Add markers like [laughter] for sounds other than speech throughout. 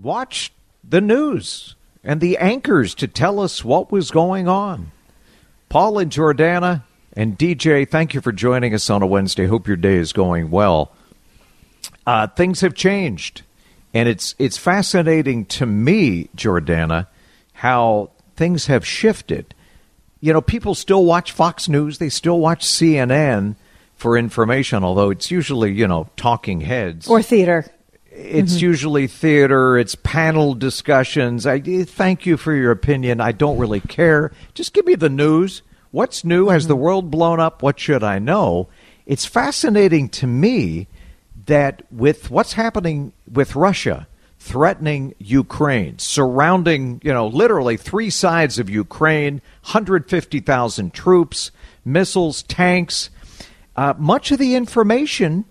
watch the news and the anchors to tell us what was going on. Paul and Jordana and DJ, thank you for joining us on a Wednesday. Hope your day is going well. Uh, things have changed, and it's it's fascinating to me, Jordana, how things have shifted. You know, people still watch Fox News, they still watch CNN for information, although it's usually you know talking heads or theater. It's mm-hmm. usually theater, it's panel discussions. I thank you for your opinion. I don't really care. Just give me the news. What's new? Mm-hmm. Has the mm-hmm. world blown up? What should I know? It's fascinating to me that with what's happening with Russia threatening Ukraine, surrounding, you know, literally three sides of Ukraine, 150,000 troops, missiles, tanks, uh, much of the information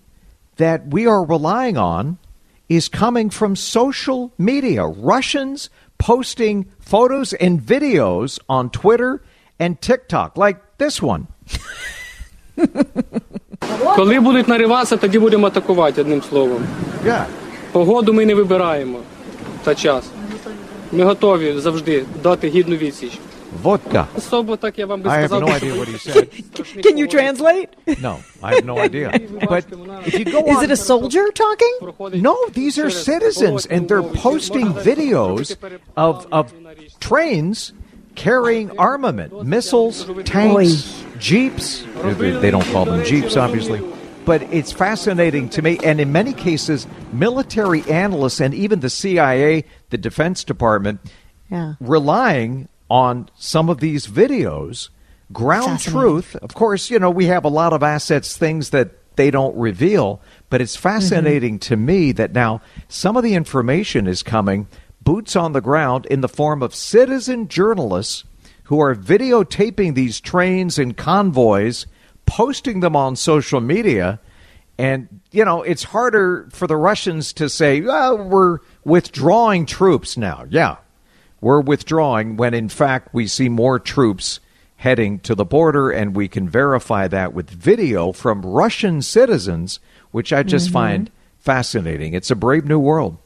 that we are relying on is coming from social media. Russians posting photos and videos on Twitter and TikTok, like this one. Коли будуть нариватися, тоді будемо атакувати одним словом. Yeah. Погоду ми не вибираємо та час. Ми готові завжди дати гідну відсіч. Vodka. I have no idea what he said. [laughs] Can you translate? No, I have no idea. [laughs] But if you go Is it a soldier talking? No, these are citizens, and they're posting videos of, of trains carrying armament, missiles, tanks, jeeps. They don't call them jeeps, obviously. But it's fascinating to me. And in many cases, military analysts and even the CIA, the Defense Department, yeah. relying on some of these videos. Ground truth, of course, you know, we have a lot of assets, things that they don't reveal, but it's fascinating mm-hmm. to me that now some of the information is coming boots on the ground in the form of citizen journalists who are videotaping these trains and convoys, posting them on social media. And, you know, it's harder for the Russians to say, well, we're withdrawing troops now. Yeah, we're withdrawing when in fact we see more troops heading to the border, and we can verify that with video from Russian citizens, which I just mm-hmm. find fascinating. It's a brave new world.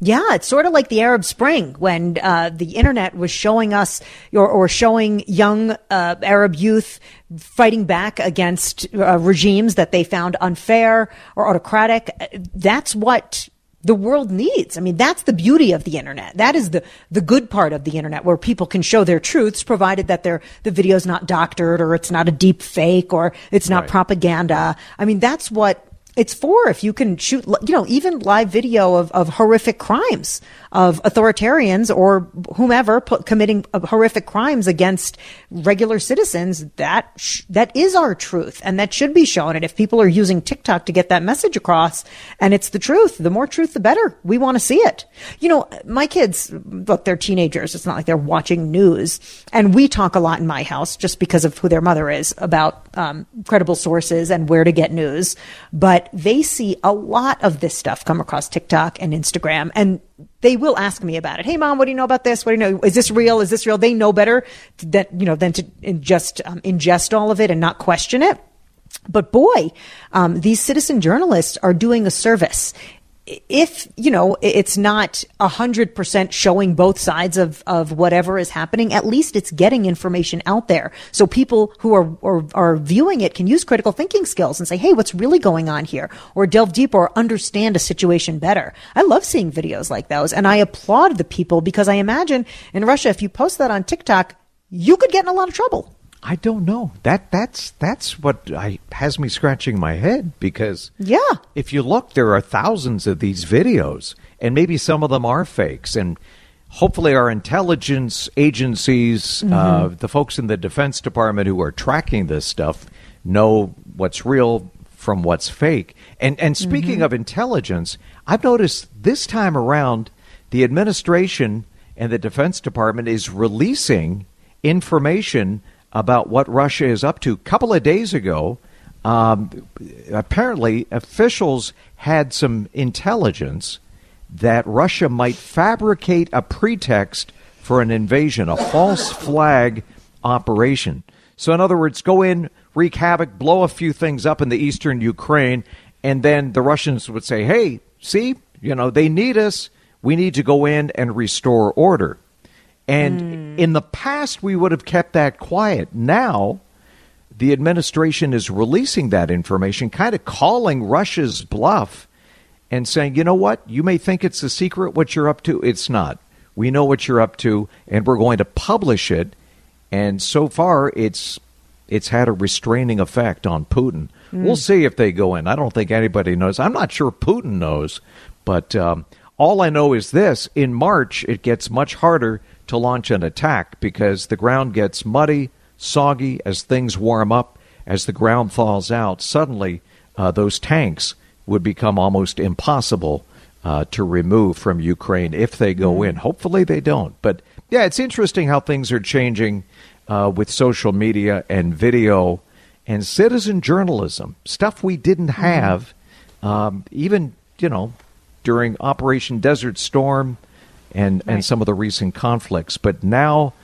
Yeah, it's sort of like the Arab Spring when uh, the internet was showing us or, or showing young uh, Arab youth fighting back against uh, regimes that they found unfair or autocratic. That's what the world needs. I mean, that's the beauty of the internet. That is the, the good part of the internet where people can show their truths provided that their, the video's not doctored or it's not a deep fake or it's not right. propaganda. I mean, that's what it's for if you can shoot, you know, even live video of, of horrific crimes of authoritarians or whomever committing horrific crimes against regular citizens. That, sh- that is our truth and that should be shown. And if people are using TikTok to get that message across and it's the truth, the more truth, the better. We want to see it. You know, my kids, look, they're teenagers. It's not like they're watching news and we talk a lot in my house just because of who their mother is about um, credible sources and where to get news. But they see a lot of this stuff come across TikTok and Instagram and they will ask me about it. Hey mom, what do you know about this? What do you know? Is this real? Is this real? They know better that, you know, than to just um, ingest all of it and not question it. But boy, um, these citizen journalists are doing a service if you know it's not a hundred percent showing both sides of of whatever is happening, at least it's getting information out there. So people who are, are are viewing it can use critical thinking skills and say, "Hey, what's really going on here?" or delve deeper or understand a situation better. I love seeing videos like those, and I applaud the people because I imagine in Russia, if you post that on TikTok, you could get in a lot of trouble. I don't know. That that's that's what I, has me scratching my head because yeah, if you look, there are thousands of these videos, and maybe some of them are fakes, and hopefully our intelligence agencies, uh, mm-hmm. uh, the folks in the Defense Department who are tracking this stuff, know what's real from what's fake. And and speaking mm-hmm. of intelligence, I've noticed this time around the administration and the Defense Department is releasing information about what Russia is up to. A couple of days ago, um, apparently officials had some intelligence that Russia might fabricate a pretext for an invasion, a false flag operation. So, in other words, go in, wreak havoc, blow a few things up in the eastern Ukraine, and then the Russians would say, hey, see, you know, they need us. We need to go in and restore order. And mm. in the past, we would have kept that quiet. Now, the administration is releasing that information, kind of calling Russia's bluff and saying, you know what, you may think it's a secret what you're up to. It's not. We know what you're up to, and we're going to publish it. And so far, it's it's had a restraining effect on Putin. Mm. We'll see if they go in. I don't think anybody knows. I'm not sure Putin knows, but um, all I know is this: in March, it gets much harder to launch an attack because the ground gets muddy, soggy as things warm up. As the ground thaws out, suddenly uh, those tanks would become almost impossible uh, to remove from Ukraine if they go mm. in. Hopefully they don't. But yeah, it's interesting how things are changing uh, with social media and video and citizen journalism, stuff we didn't mm-hmm. have um, even, you know, during Operation Desert Storm and, right. and some of the recent conflicts. But now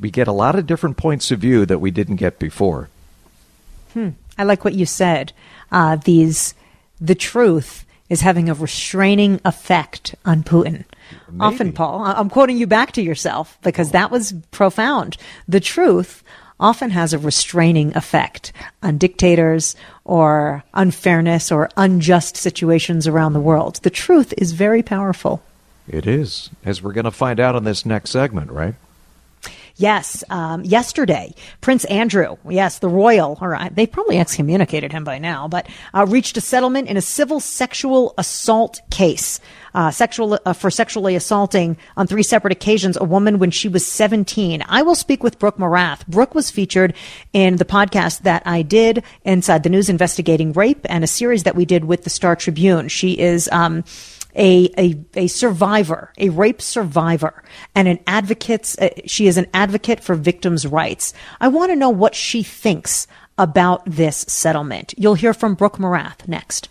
we get a lot of different points of view that we didn't get before. Hmm. I like what you said. Uh, these, the truth is having a restraining effect on Putin. Maybe. Often, Paul, I'm quoting you back to yourself because that was profound. The truth often has a restraining effect on dictators or unfairness or unjust situations around the world. The truth is very powerful. It is, as we're going to find out in this next segment, right? Yes, um, yesterday, Prince Andrew, yes, the royal, or they probably excommunicated him by now, but uh, reached a settlement in a civil sexual assault case. Uh, sexual uh, for sexually assaulting on three separate occasions a woman when she was 17. I will speak with Brooke Morath. Brooke was featured in the podcast that I did inside the news investigating rape and a series that we did with the Star Tribune. She is um, a, a, a survivor, a rape survivor, and an advocate. Uh, she is an advocate for victims' rights. I want to know what she thinks about this settlement. You'll hear from Brooke Morath next.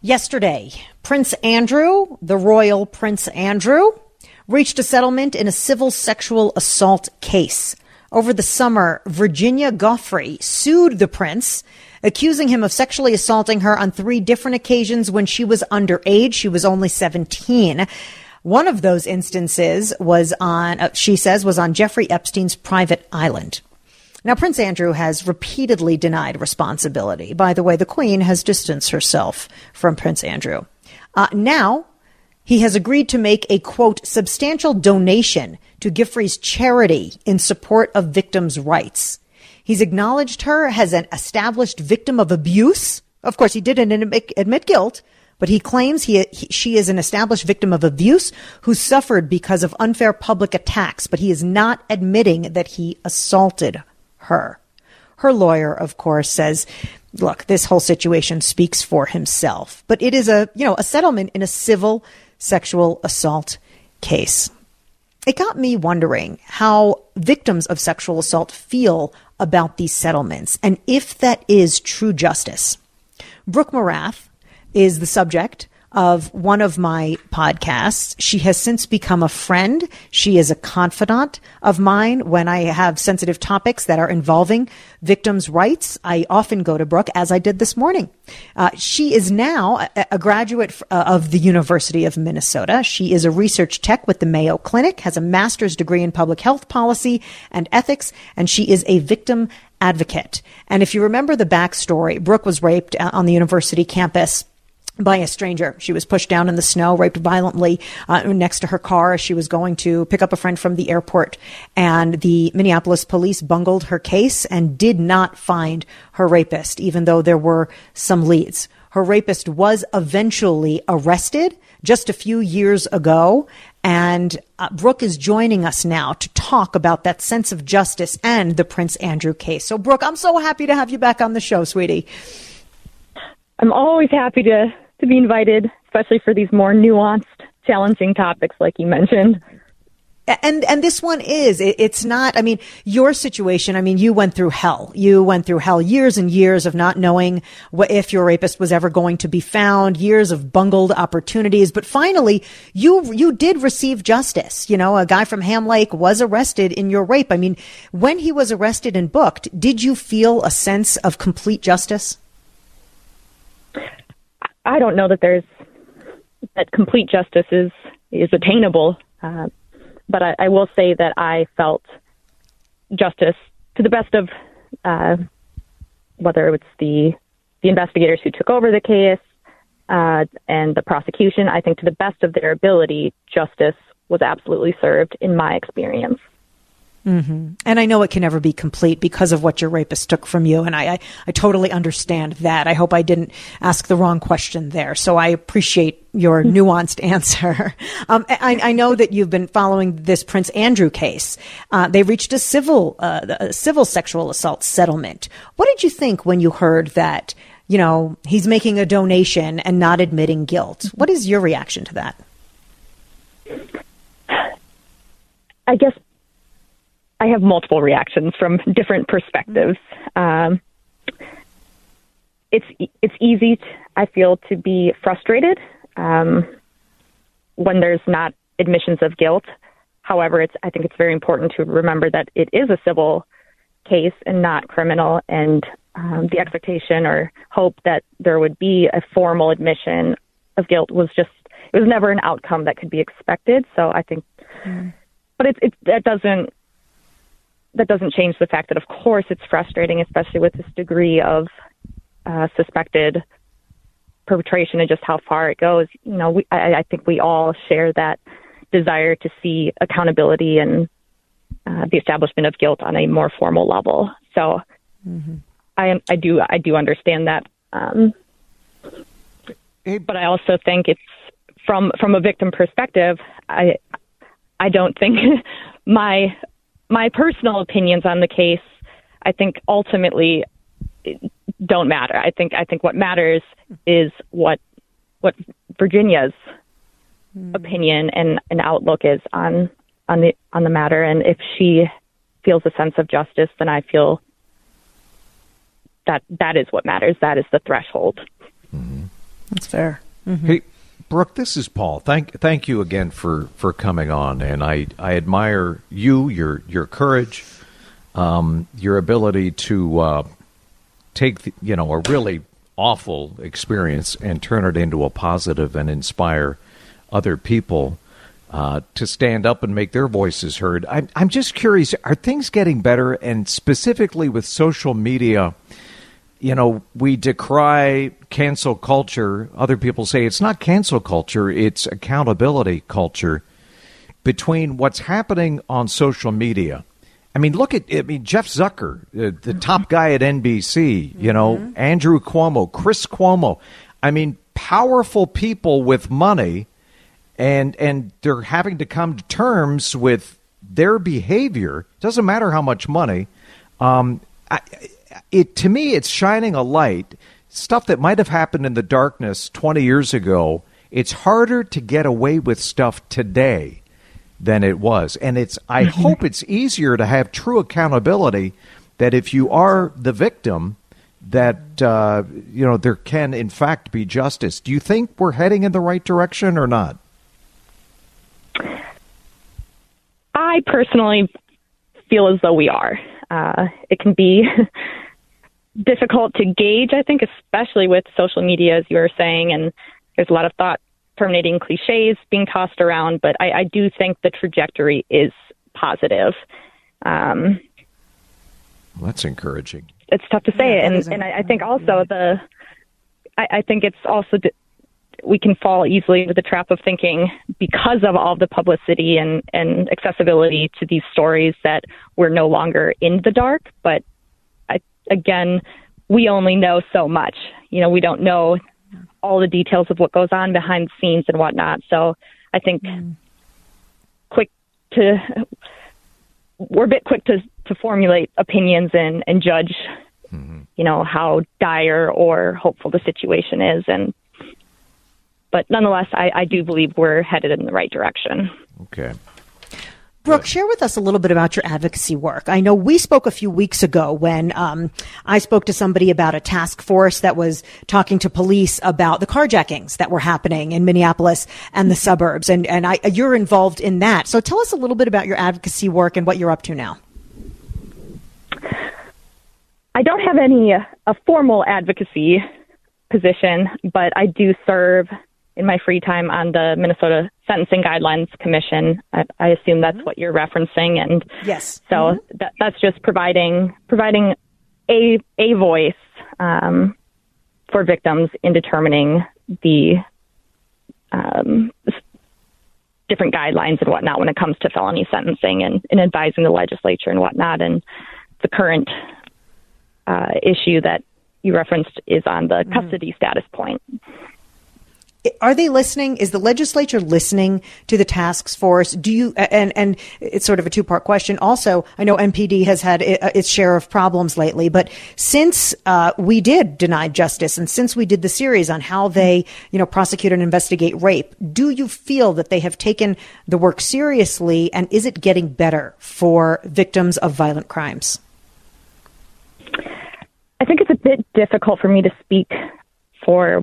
Yesterday, Prince Andrew, the royal Prince Andrew, reached a settlement in a civil sexual assault case. Over the summer, Virginia Giuffre sued the prince accusing him of sexually assaulting her on three different occasions when she was underage. She was only 17. One of those instances was on, uh, she says, was on Jeffrey Epstein's private island. Now, Prince Andrew has repeatedly denied responsibility. By the way, the Queen has distanced herself from Prince Andrew. Uh, now, he has agreed to make a quote, substantial donation to Giuffre's charity in support of victims' rights. He's acknowledged her as an established victim of abuse. Of course, he didn't admit, guilt, but he claims he, he, she is an established victim of abuse who suffered because of unfair public attacks, but he is not admitting that he assaulted her. Her lawyer, of course, says, look, this whole situation speaks for himself, but it is a, you know, a settlement in a civil sexual assault case. It got me wondering how victims of sexual assault feel about these settlements and if that is true justice. Brooke Morath is the subject of one of my podcasts. She has since become a friend. She is a confidant of mine when I have sensitive topics that are involving victims' rights. I often go to Brooke, as I did this morning. Uh, she is now a, a graduate uh, of the University of Minnesota. She is a research tech with the Mayo Clinic, has a master's degree in public health policy and ethics, and she is a victim advocate. And if you remember the backstory, Brooke was raped uh, on the university campus by a stranger. She was pushed down in the snow, raped violently uh, next to her car as she was going to pick up a friend from the airport. And the Minneapolis police bungled her case and did not find her rapist, even though there were some leads. Her rapist was eventually arrested just a few years ago. And uh, Brooke is joining us now to talk about that sense of justice and the Prince Andrew case. So, Brooke, I'm so happy to have you back on the show, sweetie. I'm always happy to to be invited, especially for these more nuanced challenging topics, like you mentioned. And and this one is it, it's not. I mean, your situation. I mean, you went through hell. You went through hell. Years and years of not knowing what, if your rapist was ever going to be found. Years of bungled opportunities. But finally, you you did receive justice. You know, a guy from Ham Lake was arrested in your rape. I mean, when he was arrested and booked, did you feel a sense of complete justice? I don't know that there's that complete justice is is attainable. Uh, but I, I, will say that I felt justice to the best of uh, whether it's the the investigators who took over the case uh, and the prosecution. I think to the best of their ability, justice was absolutely served in my experience. Mm-hmm. And I know it can never be complete because of what your rapist took from you. And I, I, I totally understand that. I hope I didn't ask the wrong question there. So I appreciate your mm-hmm. nuanced [laughs] answer. Um, I, I, know that you've been following this Prince Andrew case. Uh, they reached a civil, uh, a civil sexual assault settlement. What did you think when you heard that, you know, he's making a donation and not admitting guilt? What is your reaction to that? I guess I have multiple reactions from different perspectives. Um, it's it's easy, I feel, to be frustrated um, when there's not admissions of guilt. However, it's I think it's very important to remember that it is a civil case and not criminal, and um, the expectation or hope that there would be a formal admission of guilt was just it was never an outcome that could be expected. So I think, mm. but it, it that doesn't that doesn't change the fact that, of course, it's frustrating, especially with this degree of uh, suspected perpetration and just how far it goes. You know, we, I, I think we all share that desire to see accountability and uh, the establishment of guilt on a more formal level. So, mm-hmm. I am, I do, I do understand that. Um, but I also think it's from from a victim perspective. I I don't think [laughs] my my personal opinions on the case, I think ultimately don't matter. I think I think what matters is what what Virginia's mm. opinion and, and outlook is on on the on the matter, and if she feels a sense of justice, then I feel that that is what matters. That is the threshold. Mm-hmm. That's fair. Mm-hmm. Hey, Brooke, this is Paul. Thank thank you again for, for coming on, and I, I admire you, your your courage, um, your ability to uh, take the, you know a really awful experience and turn it into a positive and inspire other people uh, to stand up and make their voices heard. I'm I'm just curious: are things getting better? And specifically with social media you know, we decry cancel culture. Other people say it's not cancel culture, it's accountability culture between what's happening on social media. I mean, look at I mean Jeff Zucker, uh, the top guy at NBC, you know, mm-hmm. Andrew Cuomo, Chris Cuomo. I mean, powerful people with money and and they're having to come to terms with their behavior. Doesn't matter how much money. Um, I, it to me it's shining a light. Stuff that might have happened in the darkness 20 years ago it's harder to get away with stuff today than it was. And it's i mm-hmm. hope it's easier to have true accountability that if you are the victim that uh, you know there can in fact be justice. Do you think we're heading in the right direction or not? I personally feel as though we are. Uh, it can be [laughs] difficult to gauge, I think, especially with social media, as you were saying, and there's a lot of thought terminating cliches being tossed around, but I, I do think the trajectory is positive. Um, well, that's encouraging. It's tough to say, yeah, and and I, I, think also the, I, I think it's also we can fall easily into the trap of thinking because of all the publicity and and accessibility to these stories that we're no longer in the dark, but again, we only know so much. You know, we don't know all the details of what goes on behind the scenes and whatnot. So I think mm. quick to we're a bit quick to to formulate opinions and and judge, mm-hmm. you know, how dire or hopeful the situation is, and but nonetheless, I, I do believe we're headed in the right direction. Okay. Brooke, share with us a little bit about your advocacy work. I know we spoke a few weeks ago when um, I spoke to somebody about a task force that was talking to police about the carjackings that were happening in Minneapolis and the suburbs, and and I, you're involved in that. So tell us a little bit about your advocacy work and what you're up to now. I don't have any uh, a formal advocacy position, but I do serve in my free time on the Minnesota Sentencing Guidelines Commission. I, I assume that's mm-hmm. what you're referencing, and yes, so mm-hmm. that, that's just providing providing a a voice um, for victims in determining the um, different guidelines and whatnot when it comes to felony sentencing and, and advising the legislature and whatnot. And the current uh, issue that you referenced is on the mm-hmm. custody status point are they listening? Is the legislature listening to the task force? Do you, and, and it's sort of a two part question. Also, I know MPD has had its share of problems lately, but since, uh, we did deny justice and since we did the series on how they, you know, prosecute and investigate rape, do you feel that they have taken the work seriously and is it getting better for victims of violent crimes? I think it's a bit difficult for me to speak for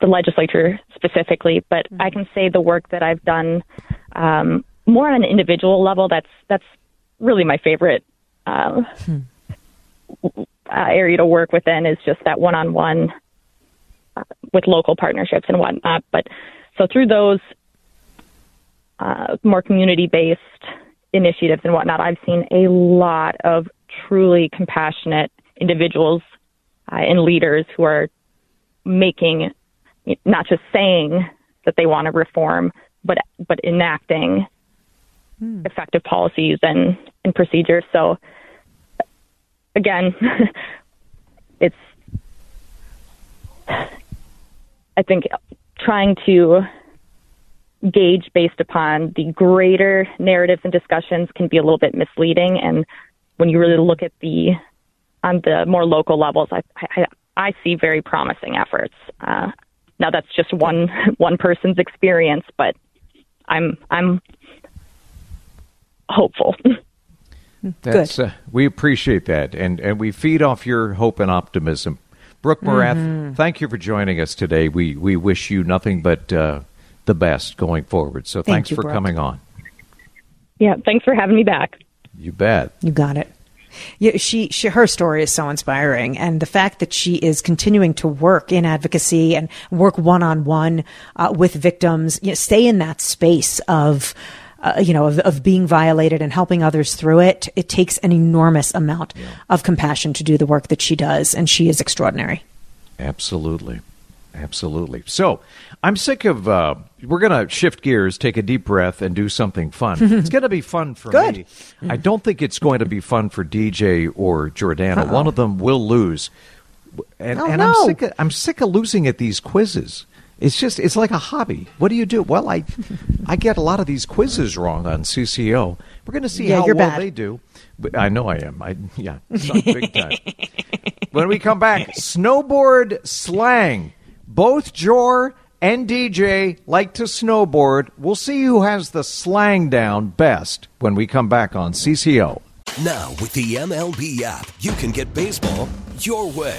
the legislature specifically, but mm-hmm. I can say the work that I've done um, more on an individual level. That's that's really my favorite uh, hmm. uh, area to work within is just that one-on-one uh, with local partnerships and whatnot. But so through those uh, more community-based initiatives and whatnot, I've seen a lot of truly compassionate individuals uh, and leaders who are making not just saying that they want to reform, but but enacting hmm. effective policies and, and procedures. So again, [laughs] it's I think trying to gauge based upon the greater narratives and discussions can be a little bit misleading and when you really look at the on the more local levels I, I, I see very promising efforts. Uh, now that's just one [laughs] one person's experience, but I'm I'm hopeful. [laughs] That's uh, we appreciate that, and and we feed off your hope and optimism. Brooke Morath, mm-hmm. thank you for joining us today. We we wish you nothing but uh, the best going forward. So thank thanks you, for Brooke. coming on. Yeah, thanks for having me back. You bet. You got it. Yeah, she, she, her story is so inspiring, and the fact that she is continuing to work in advocacy and work one on one with victims, you know, stay in that space of. Uh, you know, of, of, being violated and helping others through it, it takes an enormous amount yeah. of compassion to do the work that she does, and she is extraordinary. Absolutely. Absolutely. So I'm sick of. Uh, we're going to shift gears, take a deep breath, and do something fun. [laughs] it's going to be fun for Good. me. I don't think it's going to be fun for DJ or Jordana. Uh-oh. One of them will lose, and, oh, and no. I'm sick. Of, I'm sick of losing at these quizzes. It's just it's like a hobby. What do you do? Well, I [laughs] I get a lot of these quizzes wrong on CCO. We're going to see yeah, how well bad. they do. But I know I am. I yeah, big time. [laughs] when we come back, snowboard slang. Both Jor and DJ like to snowboard. We'll see who has the slang down best when we come back on CCO. Now, with the MLB app, you can get baseball your way.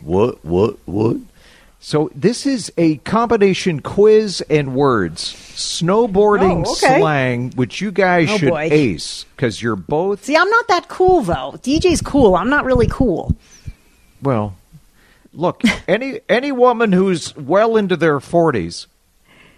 What, what, what? So this is a combination quiz and words, snowboarding Oh, okay. slang, which you guys Oh, should boy. ace because you're both. See, I'm not that cool though. DJ's cool. I'm not really cool. Well, look, [laughs] any any woman who's well into their forties,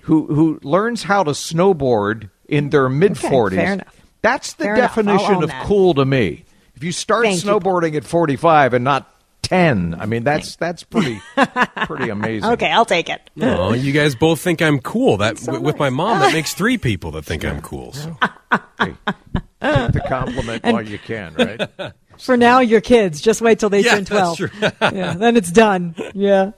who who learns how to snowboard in their mid forties, fair enough. that's the Fair definition of that. cool to me. If you start Thank you, snowboarding at forty five and not ten, I mean that's that's pretty [laughs] pretty amazing. Okay, I'll take it. Oh, you guys both think I'm cool. That so with my mom, that [laughs] makes three people that think I'm cool. So. Hey, take the compliment while you can, right? [laughs] For now, your kids. Just wait till they Yeah, turn twelve. that's true. yeah, then it's done. Yeah.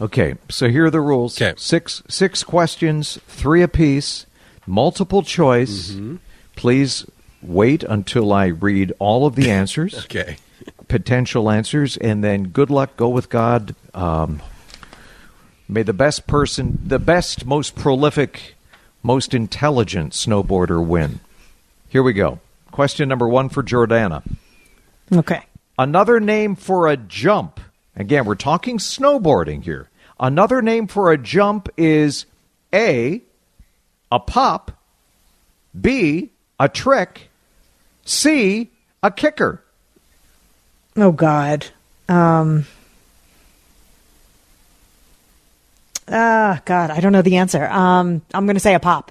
Okay, so here are the rules. Okay. Six six questions, three apiece, multiple choice. Mm-hmm. Please wait until I read all of the answers, Okay. Potential answers, and then good luck. Go with God. Um, may the best person, the best, most prolific, most intelligent snowboarder win. Here we go. Question number one for Jordana. Okay. Another name for a jump. Again, we're talking snowboarding here. Another name for a jump is A, a pop, B, a trick, C, a kicker. Oh God. Um. Ah, God, I don't know the answer. Um, I'm going to say a pop.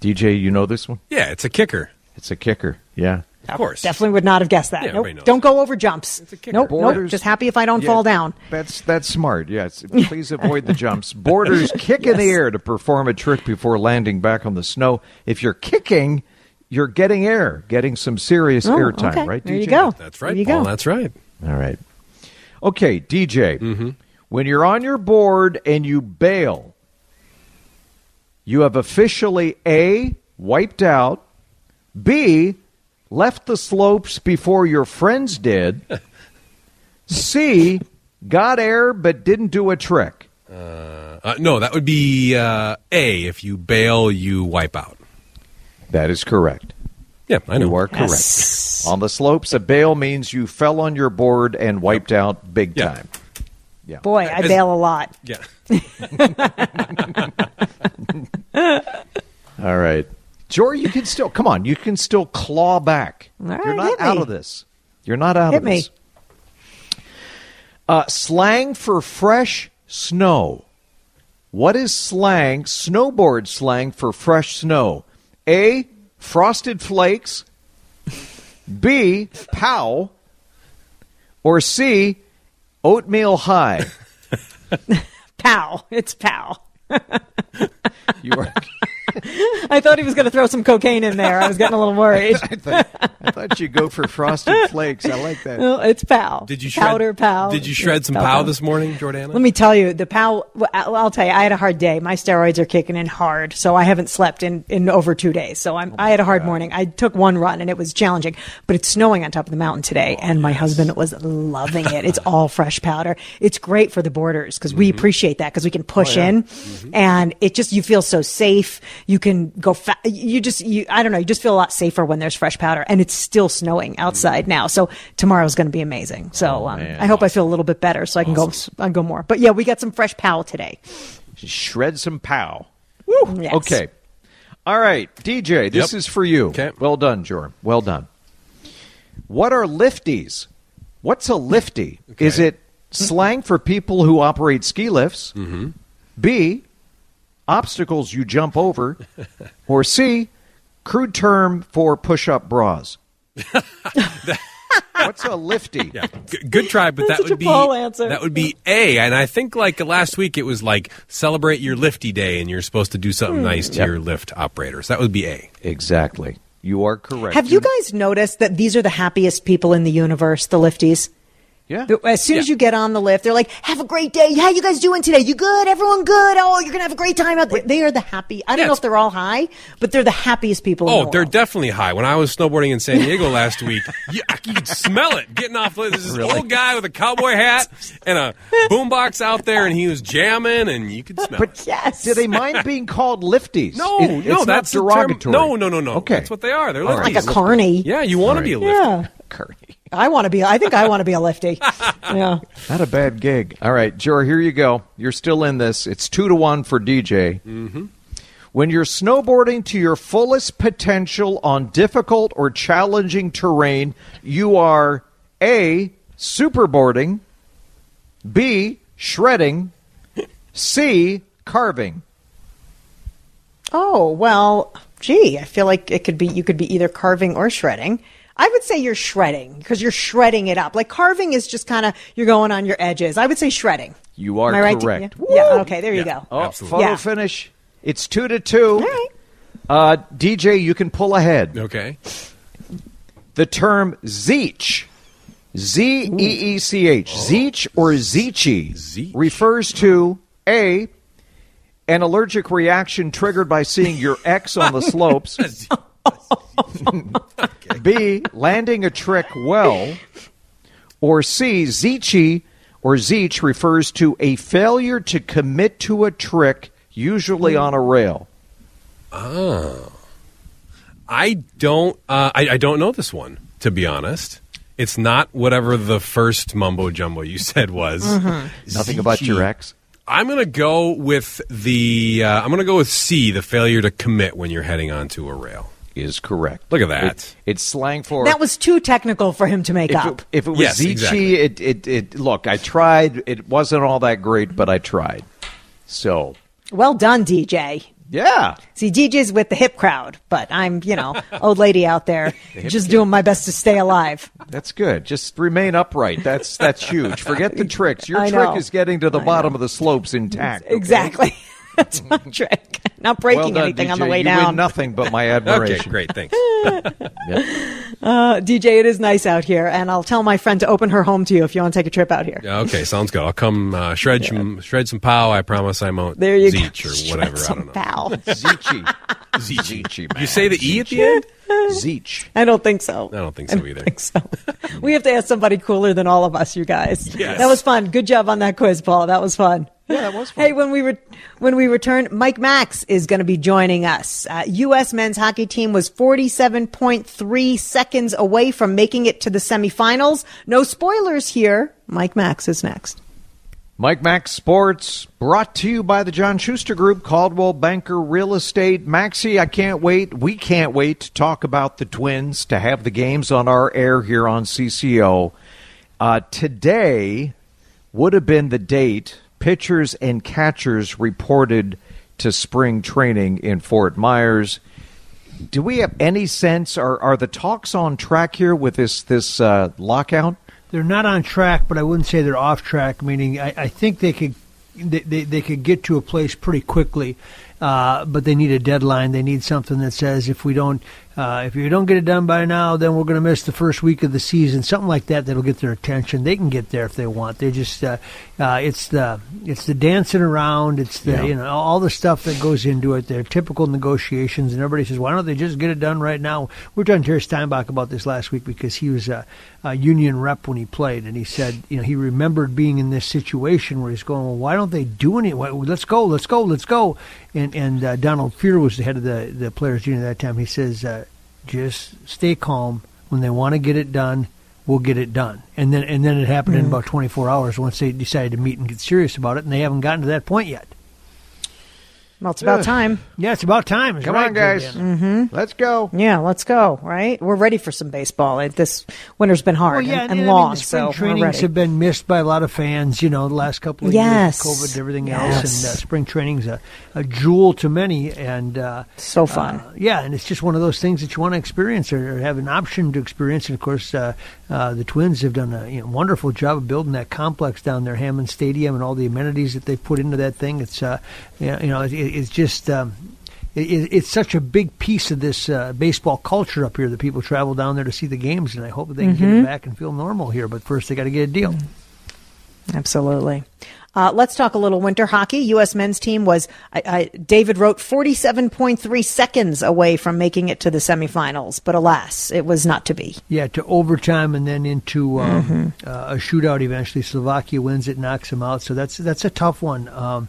DJ, you know this one? Yeah, it's a kicker. It's a kicker. Yeah. Of course. Definitely would not have guessed that. Yeah, nope. Don't go over jumps. It's a kicker. Nope. Nope. Just happy if I don't Yeah, fall down. That's that's smart. Yes. Please avoid the jumps. Borders [laughs] kick in the air to perform a trick before landing back on the snow. If you're kicking, you're getting air, getting some serious Oh, airtime, okay. right? There you go. That's right, There you Paul. go. That's right. All right. Okay, DJ. Mm-hmm. When you're on your board and you bail, you have officially A, wiped out, B, left the slopes before your friends did, C, got air but didn't do a trick. Uh, no, that would be uh, A. If you bail, you wipe out. That is correct. Yeah, I know. You are correct. Yes. On the slopes, a bail means you fell on your board and wiped out big Yeah. time. Yeah. Boy, I As- bail a lot. Yeah. [laughs] All right. Jory, you can still come on. You can still claw back. All You're right, not out me. of this. You're not out Hit of me. this. Uh, slang for fresh snow. What is slang, snowboard slang for fresh snow? A. Frosted flakes. B. Pow. Or C. Oatmeal high. [laughs] Pow. It's pow. [laughs] You are. [laughs] I thought he was going to throw some cocaine in there. I was getting a little worried. [laughs] I thought, I thought you'd go for frosted flakes. I like that. No, it's pow. Did you shred, powder pow? Did you shred It's some pow, pow pow. this morning, Jordana? Let me tell you, the pow. well, I'll I'll tell you, I had a hard day. My steroids are kicking in hard, so I haven't slept in, in over two days. So I'm, oh I had a hard morning. I took one run and it was challenging, but it's snowing on top of the mountain today, oh, and my husband was loving it. It's all fresh powder. It's great for the borders because we mm-hmm. appreciate that because we can oh, push in, mm-hmm. and it just you feel so safe. You can go. Fa- you just you. I don't know. You just feel a lot safer when there's fresh powder, and it's still snowing outside now. So tomorrow's going to be amazing. So um. I hope I feel a little bit better so I can go I go more. But yeah, we got some fresh pow today. Shred some pow. Yes. Okay. All right, DJ, this Yep. is for you. Okay. Well done, Jor. Well done. What are lifties? What's a lifty? Is it slang for people who operate ski lifts? Mm-hmm. B, obstacles you jump over? or C, crude term for push-up bras? [laughs] What's a lifty? Yeah, G- good try, but that would be Paul answer. that would be A. And I think like last week, it was like celebrate your lifty day, and you're supposed to do something hmm. nice to Yep. your lift operators. That would be A. Exactly. You are correct. Have you guys noticed that these are the happiest people in the universe, the lifties? Yeah. As soon as you get on the lift, they're like, "Have a great day. How you guys doing today? You good? Everyone good? Oh, you're gonna have a great time out there." They are the happy. I don't Yeah, know if they're all high, but they're the happiest people. in Oh, the they're world. definitely high. When I was snowboarding in San Diego last week, [laughs] you, you could smell it getting off. There's this old guy with a cowboy hat and a boombox out there, and he was jamming, and you could smell it. yes. Do they mind being called lifties? No, It- no, it's not that's the term- derogatory. No, no, no, no. Okay. That's what they are. They're lifties. right. like a carny? Yeah, you want to be a lifty. Yeah. Kearney. I want to be. I think I want to be a lifty. [laughs] Yeah. Not a bad gig. All right, Jor, here you go. You're still in this. It's two to one for DJ. Mm-hmm. When you're snowboarding to your fullest potential on difficult or challenging terrain, you are A, superboarding, B, shredding, C, carving. Oh well, gee, I feel like it could be. You could be either carving or shredding. I would say you're shredding because you're shredding it up. Like carving is just kind of you're going on your edges. I would say shredding. You are Am I right? correct. Yeah. yeah. Okay. There you go. Oh, Absolutely. photo Yeah. finish. It's two to two. All right. Uh, DJ, you can pull ahead. Okay. The term zeech, Z E E C H, zeech or zeechy, Zeech. refers to A, an allergic reaction triggered by seeing your [laughs] ex on the slopes. [laughs] B, landing a trick well. Or C, zeechy or zeech refers to a failure to commit to a trick, usually on a rail. I don't. Uh, I, I don't know this one. To be honest, it's not whatever the first mumbo jumbo you said was. Nothing about your ex? I'm gonna go with the. Uh, I'm gonna go with C, the failure to commit when you're heading onto a rail. Is correct. Look at that. It- it's slang for That was too technical for him to make if up. it, if it was Yes, Zeechy, exactly. it, it, it look, I tried. It wasn't all that great, but I tried. So well done, DJ. Yeah. See, DJ's with the hip crowd, but I'm, you know, [laughs] old lady out there just doing my best to stay alive. That's good. Just remain upright. That's that's huge. Forget the [laughs] tricks. Your I trick know. is getting to the I bottom know. of the slopes intact. okay? Exactly. [laughs] That's my trick. Not Well breaking done, anything DJ. on the way you down. win nothing but my [laughs] Okay, admiration. great. Thanks. [laughs] Uh, DJ, it is nice out here, and I'll tell my friend to open her home to you if you want to take a trip out here. Yeah, okay, sounds good. I'll come uh, shred some shred some pow. I promise I won't. There you Zeech go. or whatever. I Some don't know. pal. Zeechy. Zeech. Zeechy, man. You say the e at the end? Zeech. I don't think so. I don't think so either. think so. [laughs] we have to ask somebody cooler than all of us, you guys. Yes. That was fun. Good job on that quiz, Paul. That was fun. Yeah, that was fun. Hey, when we re- when we return, Mike Max is going to be joining us. Uh, U.S. men's hockey team was 47.3 seconds away from making it to the semifinals. No spoilers here. Mike Max is next. Mike Max Sports brought to you by the John Schuster Group, Coldwell Banker Real Estate. Maxie, I can't wait. We can't wait to talk about the Twins, to have the games on our air here on CCO. Uh, today would have been the date pitchers and catchers reported to spring training in Fort Myers. Do we have any sense? Are are the talks on track here with this this uh, lockout? They're not on track, but I wouldn't say they're off track. Meaning, I, I think they could they, they, they could get to a place pretty quickly, uh, but they need a deadline. They need something that says if we don't uh, if you don't get it done by now, then we're going to miss the first week of the season. Something like that that'll get their attention. They can get there if they want. They just uh, uh, it's the it's the dancing around. It's the Yeah. you know all the stuff that goes into it. They're typical negotiations, and everybody says, why don't they just get it done right now? We are talking to Terry Steinbach about this last week because he was a, a union rep when he played, and he said, you know, he remembered being in this situation where he's going, well, why don't they do any? why- Let's go, let's go, let's go. And and uh, Donald Fehr was the head of the the players union at that time. He says, uh, just stay calm. When they want to get it done, we'll get it done. And then and then it happened in mm-hmm. about 24 hours once they decided to meet and get serious about it, and they haven't gotten to that point yet. Well, it's about time. Yeah, it's about time. It's Come right, on, guys. Juliana. Let's go. Yeah, let's go. Right, we're ready for some baseball. It, this winter's been hard Well, yeah, and, and I mean, long, the spring so we're trainings ready. have been missed by a lot of fans. You know, the last couple of Yes. years, COVID, and everything Yes. else, and uh, spring training's a, a jewel to many. And uh, So fun. uh, yeah, and it's just one of those things that you want to experience or, or have an option to experience. And of course, uh, the Twins have done a you know, wonderful job of building that complex down there, Hammond Stadium, and all the amenities that they've put into that thing. It's uh, you know, it, it's just. Um, it, it- it's such a big piece of this uh, baseball culture up here that people travel down there to see the games, and I hope they can get Mm-hmm. it back and feel normal here. But first, they got to get a deal. Absolutely. Uh, let's talk a little winter hockey. U.S. men's team was, I, I, David wrote, 47.3 seconds away from making it to the semifinals, but alas, it was not to be. Yeah, to overtime and then into um, uh, a shootout. Eventually, Slovakia wins it, knocks them out. So that's that's a tough one. Um,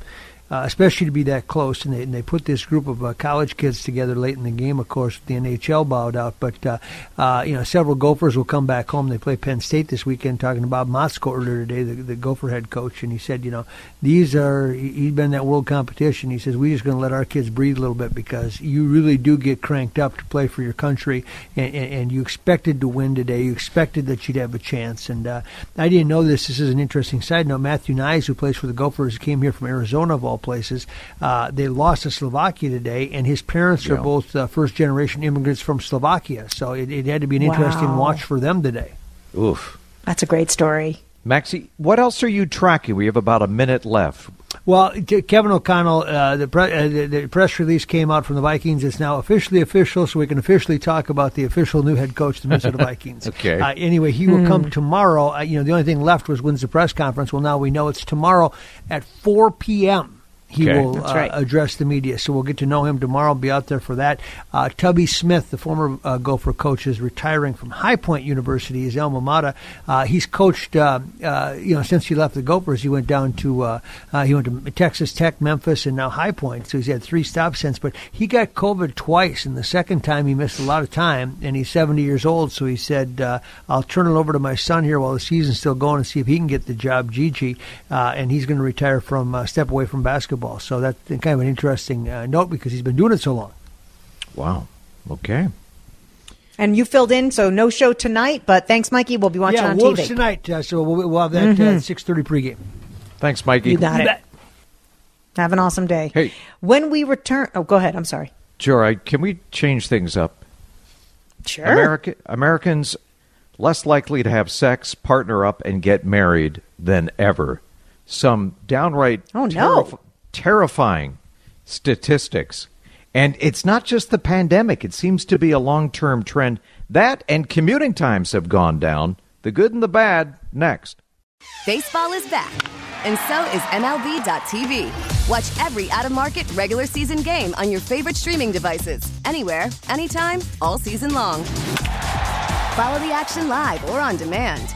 uh, especially to be that close. And they, and they put this group of uh, college kids together late in the game. Of course, the NHL bowed out, but uh, uh, you know several Gophers will come back home. They play Penn State this weekend. Talking to Bob Motzko earlier today, the, the Gopher head coach, and he said, you know, these are he's been that world competition. He says we're just going to let our kids breathe a little bit because you really do get cranked up to play for your country, and, and, and you expected to win today. You expected that you'd have a chance, and uh, I didn't know this. This is an interesting side note. Matthew Knies, who plays for the Gophers, came here from Arizona of all places. Uh, they lost to Slovakia today, and his parents Yeah. are both uh, first generation immigrants from Slovakia. So it, it had to be an interesting watch for them today. Oof. That's a great story. Maxie, what else are you tracking? We have about a minute left. Well, Kevin O'Connell, uh, the, pre- uh, the, the press release came out from the Vikings. It's now officially official, so we can officially talk about the official new head coach, of the Minnesota [laughs] Vikings. Okay. Uh, anyway, he will come tomorrow. Uh, you know, the only thing left was when's the press conference. Well, now we know it's tomorrow at 4 p.m. He Okay. will uh, right. address the media, so we'll get to know him tomorrow. Be out there for that. Uh, Tubby Smith, the former uh, Gopher coach, is retiring from High Point University, his alma mater. Uh, he's coached, uh, uh, you know, since he left the Gophers. He went down to uh, uh, he went to Texas Tech, Memphis, and now High Point. So he's had three stops since. But he got COVID twice, and the second time he missed a lot of time. And he's 70 years old, so he said, uh, "I'll turn it over to my son here while the season's still going and see if he can get the job, Gigi." Uh, and he's going to retire from uh, step away from basketball. So that's kind of an interesting uh, note because he's been doing it so long. Wow. Okay. And you filled in, so no show tonight, but thanks, Mikey. We'll be watching yeah, on Wolves TV. tonight. Uh, so we'll, we'll have that uh, 6:30 pregame. Thanks, Mikey. You got You it. bet. Have an awesome day. Hey. When we return, oh, go ahead. I'm sorry. Sure. I, can we change things up? Sure. America, Americans less likely to have sex, partner up, and get married than ever. Some downright Oh, no. Terrifying statistics. And it's not just the pandemic, it seems to be a long term trend. That and commuting times have gone down. The good and the bad, next. Baseball is back, and so is MLB.tv. Watch every out of market regular season game on your favorite streaming devices, anywhere, anytime, all season long. Follow the action live or on demand.